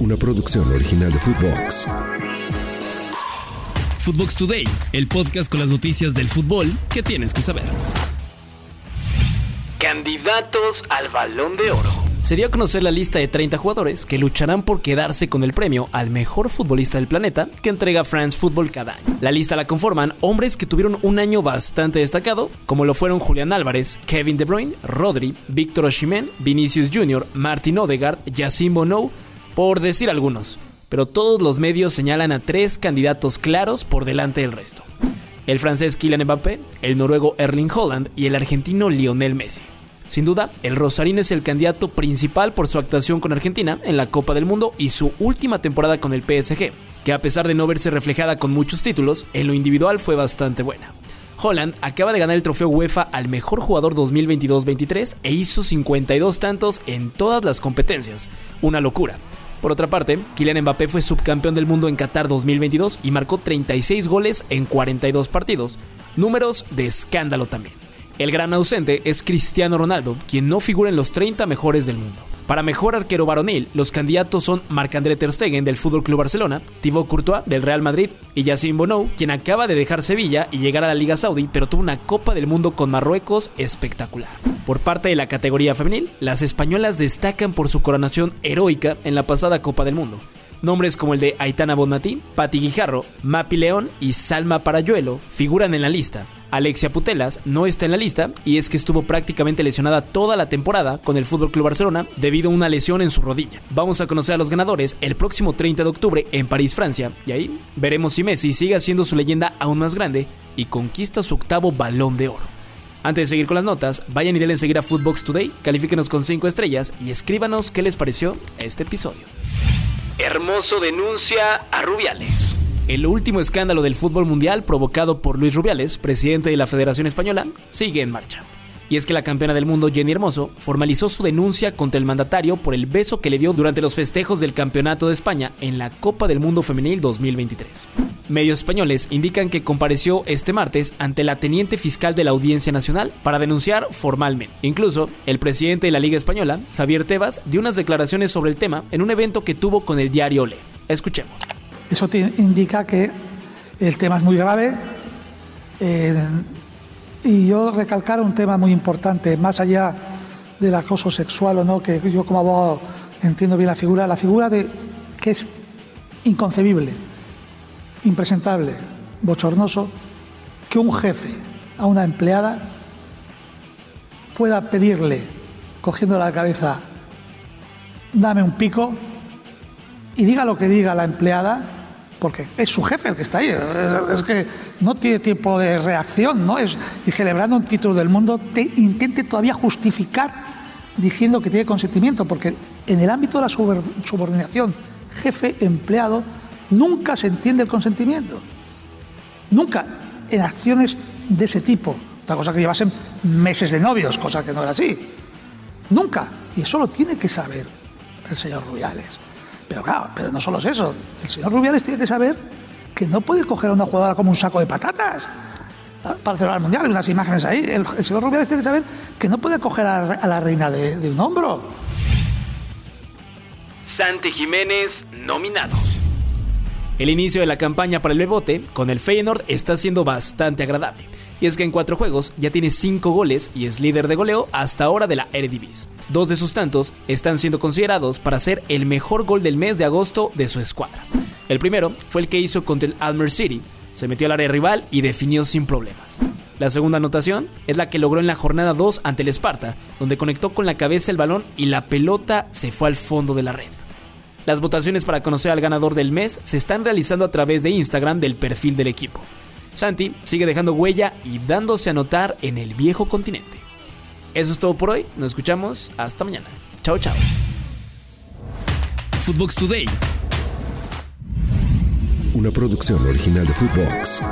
una producción original de Footbox. Footbox Today, el podcast con las noticias del fútbol que tienes que saber. Candidatos al Balón de Oro. Se dio a conocer la lista de 30 jugadores que lucharán por quedarse con el premio al mejor futbolista del planeta que entrega France Football cada año. La lista la conforman hombres que tuvieron un año bastante destacado, como lo fueron Julián Álvarez, Kevin De Bruyne, Rodri, Víctor Osimhen, Vinicius Jr., Martin Odegaard, Yacine Bono, por decir algunos. Pero todos los medios señalan a tres candidatos claros por delante del resto. El francés Kylian Mbappé, el noruego Erling Holland y el argentino Lionel Messi. Sin duda, el Rosarino es el candidato principal por su actuación con Argentina en la Copa del Mundo y su última temporada con el PSG, que a pesar de no verse reflejada con muchos títulos, en lo individual fue bastante buena. Holland acaba de ganar el trofeo UEFA al mejor jugador 2022-23 e hizo 52 tantos en todas las competencias. Una locura. Por otra parte, Kylian Mbappé fue subcampeón del mundo en Qatar 2022 y marcó 36 goles en 42 partidos. Números de escándalo también. El gran ausente es Cristiano Ronaldo, quien no figura en los 30 mejores del mundo. Para mejor arquero varonil, los candidatos son Marc-André Ter Stegen del FC Barcelona, Thibaut Courtois del Real Madrid y Yacine Bonou, quien acaba de dejar Sevilla y llegar a la Liga Saudí, pero tuvo una Copa del Mundo con Marruecos espectacular. Por parte de la categoría femenil, las españolas destacan por su coronación heroica en la pasada Copa del Mundo. Nombres como el de Aitana Bonmatí, Patti Guijarro, Mapi León y Salma Parayuelo figuran en la lista, Alexia Putelas no está en la lista y es que estuvo prácticamente lesionada toda la temporada con el FC Barcelona debido a una lesión en su rodilla. Vamos a conocer a los ganadores el próximo 30 de octubre en París, Francia, y ahí veremos si Messi sigue haciendo su leyenda aún más grande y conquista su octavo balón de oro. Antes de seguir con las notas, vayan y denle seguir a Footbox Today, califíquenos con 5 estrellas y escríbanos qué les pareció este episodio. Hermoso denuncia a Rubiales. El último escándalo del fútbol mundial provocado por Luis Rubiales, presidente de la Federación Española, sigue en marcha. Y es que la campeona del mundo Jenny Hermoso formalizó su denuncia contra el mandatario por el beso que le dio durante los festejos del Campeonato de España en la Copa del Mundo Femenil 2023. Medios españoles indican que compareció este martes ante la teniente fiscal de la Audiencia Nacional para denunciar formalmente. Incluso, el presidente de la Liga Española, Javier Tebas, dio unas declaraciones sobre el tema en un evento que tuvo con el diario Ole. Escuchemos. Eso indica que el tema es muy grave. Eh, y yo recalcar un tema muy importante, más allá del acoso sexual o no, que yo como abogado entiendo bien la figura, la figura de que es inconcebible, impresentable, bochornoso, que un jefe a una empleada pueda pedirle, cogiendo la cabeza, dame un pico, y diga lo que diga la empleada, porque es su jefe el que está ahí. Es, que no tiene tiempo de reacción, ¿no? Es, y celebrando un título del mundo, te intente todavía justificar diciendo que tiene consentimiento, porque en el ámbito de la subordinación jefe-empleado nunca se entiende el consentimiento. Nunca en acciones de ese tipo. Otra cosa que llevasen meses de novios, cosa que no era así. Nunca. Y eso lo tiene que saber el señor Rubiales. Pero claro, pero no solo es eso. El señor Rubiales tiene que saber que no puede coger a una jugadora como un saco de patatas para celebrar el mundial. Hay unas imágenes ahí. El, señor Rubiales tiene que saber que no puede coger a, la reina de, de un hombro. Santi Jiménez nominado. El inicio de la campaña para el Bebote con el Feyenoord está siendo bastante agradable. Y es que en cuatro juegos ya tiene cinco goles y es líder de goleo hasta ahora de la Eredivisie. Dos de sus tantos están siendo considerados para ser el mejor gol del mes de agosto de su escuadra. El primero fue el que hizo contra el Almer City, se metió al área rival y definió sin problemas. La segunda anotación es la que logró en la jornada 2 ante el Esparta, donde conectó con la cabeza el balón y la pelota se fue al fondo de la red. Las votaciones para conocer al ganador del mes se están realizando a través de Instagram del perfil del equipo. Santi sigue dejando huella y dándose a notar en el viejo continente. Eso es todo por hoy, nos escuchamos hasta mañana. Chao, chao. Footbox Today. Una producción original de Footbox.